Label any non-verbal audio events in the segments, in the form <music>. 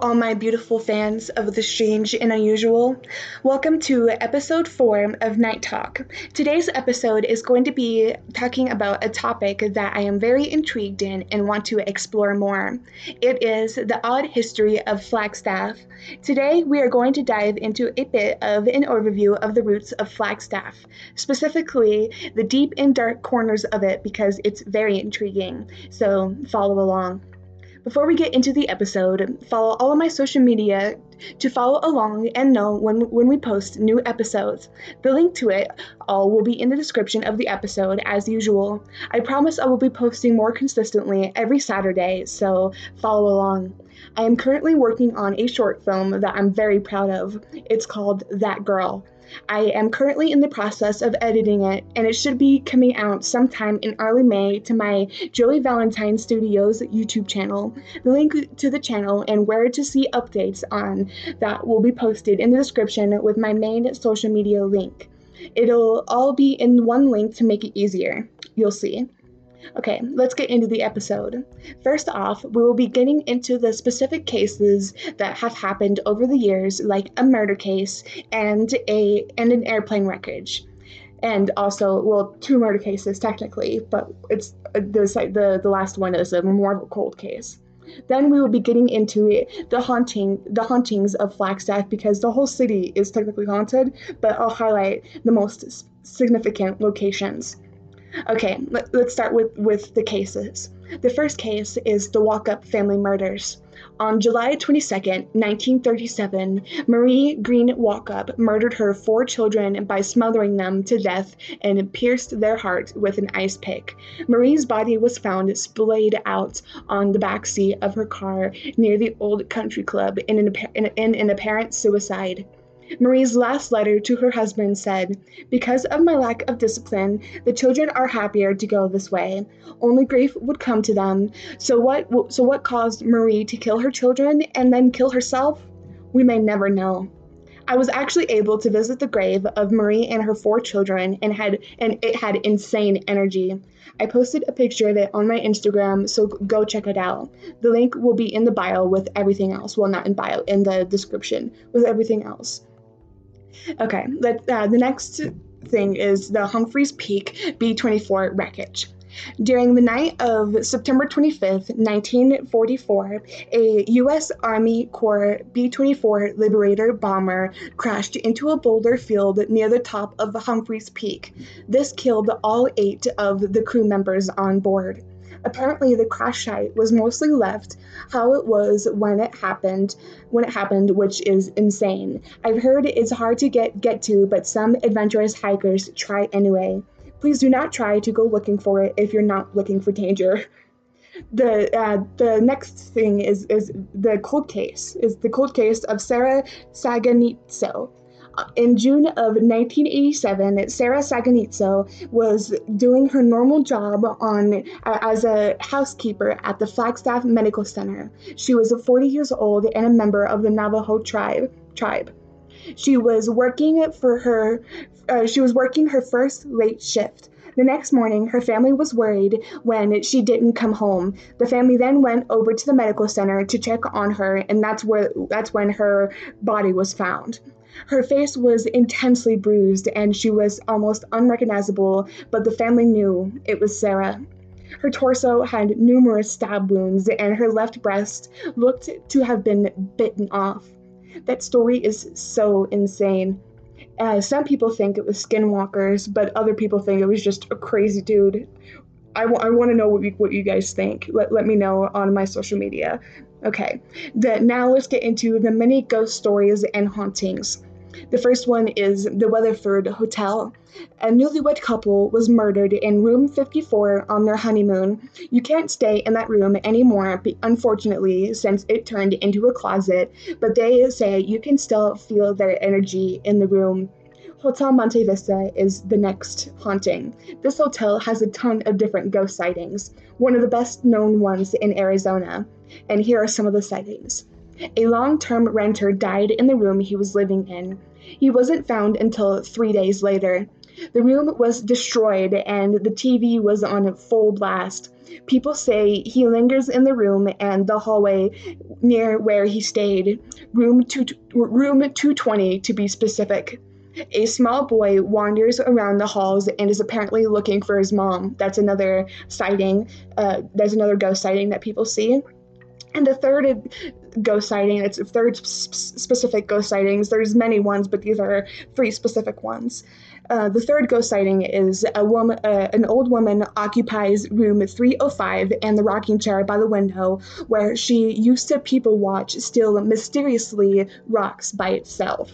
all my beautiful fans of the strange and unusual. Welcome to episode four of Night Talk. Today's episode is going to be talking about a topic that I am very intrigued in and want to explore more. It is the odd history of Flagstaff. Today, we are going to dive into a bit of an overview of the roots of Flagstaff, specifically the deep and dark corners of it because it's very intriguing. So, follow along. Before we get into the episode, follow all of my social media to follow along and know when, when we post new episodes. The link to it all will be in the description of the episode as usual. I promise I will be posting more consistently every Saturday, so follow along. I am currently working on a short film that I'm very proud of. It's called That Girl. I am currently in the process of editing it, and it should be coming out sometime in early May to my Joey Valentine Studios YouTube channel. The link to the channel and where to see updates on that will be posted in the description with my main social media link. It'll all be in one link to make it easier. You'll see. Okay, let's get into the episode. First off, we will be getting into the specific cases that have happened over the years, like a murder case and a and an airplane wreckage. And also, well, two murder cases technically, but it's uh, the the the last one is a more of a cold case. Then we will be getting into it, the haunting, the hauntings of Flagstaff because the whole city is technically haunted, but I'll highlight the most significant locations. Okay, let, us start with, with the cases. The first case is the Walkup family murders. On July 22, 1937, Marie Green Walkup murdered her four children by smothering them to death and pierced their heart with an ice pick. Marie's body was found splayed out on the back seat of her car near the Old Country Club in an, in, in an apparent suicide. Marie's last letter to her husband said, Because of my lack of discipline, the children are happier to go this way. Only grief would come to them. So what so what caused Marie to kill her children and then kill herself? We may never know. I was actually able to visit the grave of Marie and her four children and had and it had insane energy. I posted a picture of it on my Instagram, so go check it out. The link will be in the bio with everything else. Well, not in bio, in the description with everything else. Okay, let, uh, the next thing is the Humphreys Peak B 24 wreckage. During the night of September 25, 1944, a U.S. Army Corps B 24 Liberator bomber crashed into a boulder field near the top of Humphreys Peak. This killed all eight of the crew members on board. Apparently, the crash site was mostly left how it was when it happened, when it happened, which is insane. I've heard it's hard to get get to, but some adventurous hikers try anyway. Please do not try to go looking for it if you're not looking for danger. The uh, the next thing is is the cold case is the cold case of Sarah Saganitso in June of 1987, Sarah Saganitso was doing her normal job on uh, as a housekeeper at the Flagstaff Medical Center. She was 40 years old and a member of the Navajo tribe. Tribe. She was working for her. Uh, she was working her first late shift. The next morning, her family was worried when she didn't come home. The family then went over to the medical center to check on her, and that's where that's when her body was found. Her face was intensely bruised and she was almost unrecognizable, but the family knew it was Sarah. Her torso had numerous stab wounds, and her left breast looked to have been bitten off. That story is so insane. Uh, some people think it was skinwalkers, but other people think it was just a crazy dude. I, w- I want to know what you, what you guys think. Let, let me know on my social media. Okay, the, now let's get into the many ghost stories and hauntings. The first one is the Weatherford Hotel. A newlywed couple was murdered in room 54 on their honeymoon. You can't stay in that room anymore, unfortunately, since it turned into a closet, but they say you can still feel their energy in the room. Hotel Monte Vista is the next haunting. This hotel has a ton of different ghost sightings, one of the best known ones in Arizona. And here are some of the sightings. A long term renter died in the room he was living in. He wasn't found until three days later. The room was destroyed and the TV was on full blast. People say he lingers in the room and the hallway near where he stayed, room, two, room 220 to be specific. A small boy wanders around the halls and is apparently looking for his mom. That's another sighting. Uh, there's another ghost sighting that people see. And the third ghost sighting, it's if third specific ghost sightings. There's many ones, but these are three specific ones. Uh, the third ghost sighting is a woman, uh, an old woman occupies room 305 and the rocking chair by the window, where she used to people watch, still mysteriously rocks by itself.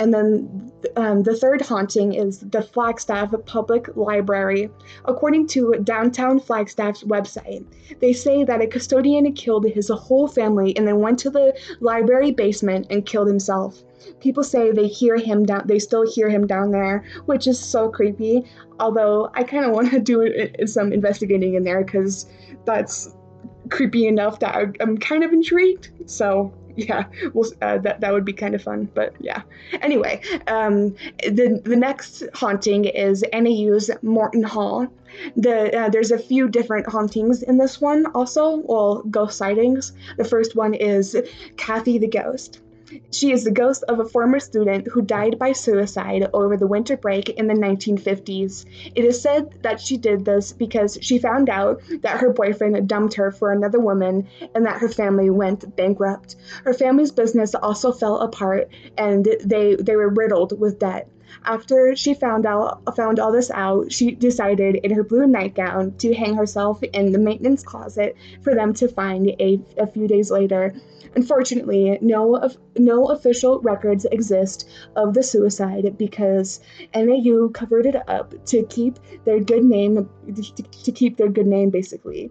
And then um, the third haunting is the Flagstaff Public Library. According to Downtown Flagstaff's website, they say that a custodian killed his whole family and then went to the library basement and killed himself. People say they hear him down, they still hear him down there, which is so creepy. Although I kind of want to do some investigating in there because that's creepy enough that I'm kind of intrigued. So <laughs> yeah, well, uh, that that would be kind of fun. But yeah. Anyway, um, the the next haunting is NAU's Morton Hall. The uh, there's a few different hauntings in this one also. Well, ghost sightings. The first one is Kathy the ghost. She is the ghost of a former student who died by suicide over the winter break in the 1950s. It is said that she did this because she found out that her boyfriend dumped her for another woman and that her family went bankrupt. Her family's business also fell apart and they, they were riddled with debt. After she found out found all this out, she decided in her blue nightgown to hang herself in the maintenance closet for them to find a, a few days later. Unfortunately, no no official records exist of the suicide because NAU covered it up to keep their good name to keep their good name basically.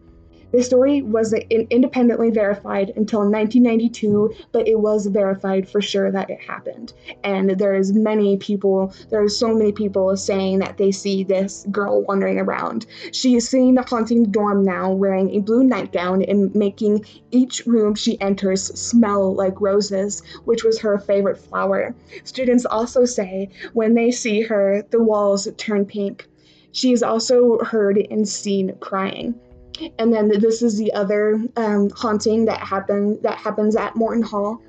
The story wasn't independently verified until 1992, but it was verified for sure that it happened. And there's many people, there are so many people saying that they see this girl wandering around. She is seen haunting the dorm now, wearing a blue nightgown and making each room she enters smell like roses, which was her favorite flower. Students also say when they see her, the walls turn pink. She is also heard and seen crying. And then this is the other um, haunting that happened that happens at Morton Hall.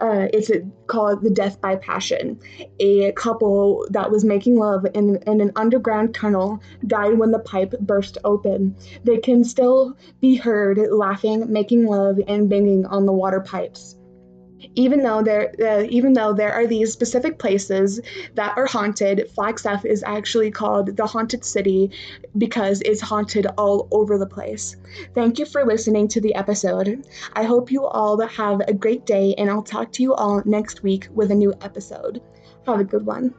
Uh, it's a, called the Death by Passion. A couple that was making love in, in an underground tunnel died when the pipe burst open. They can still be heard laughing, making love, and banging on the water pipes even though there uh, even though there are these specific places that are haunted flagstaff is actually called the haunted city because it's haunted all over the place. Thank you for listening to the episode. I hope you all have a great day and i'll talk to you all next week with a new episode. Have a good one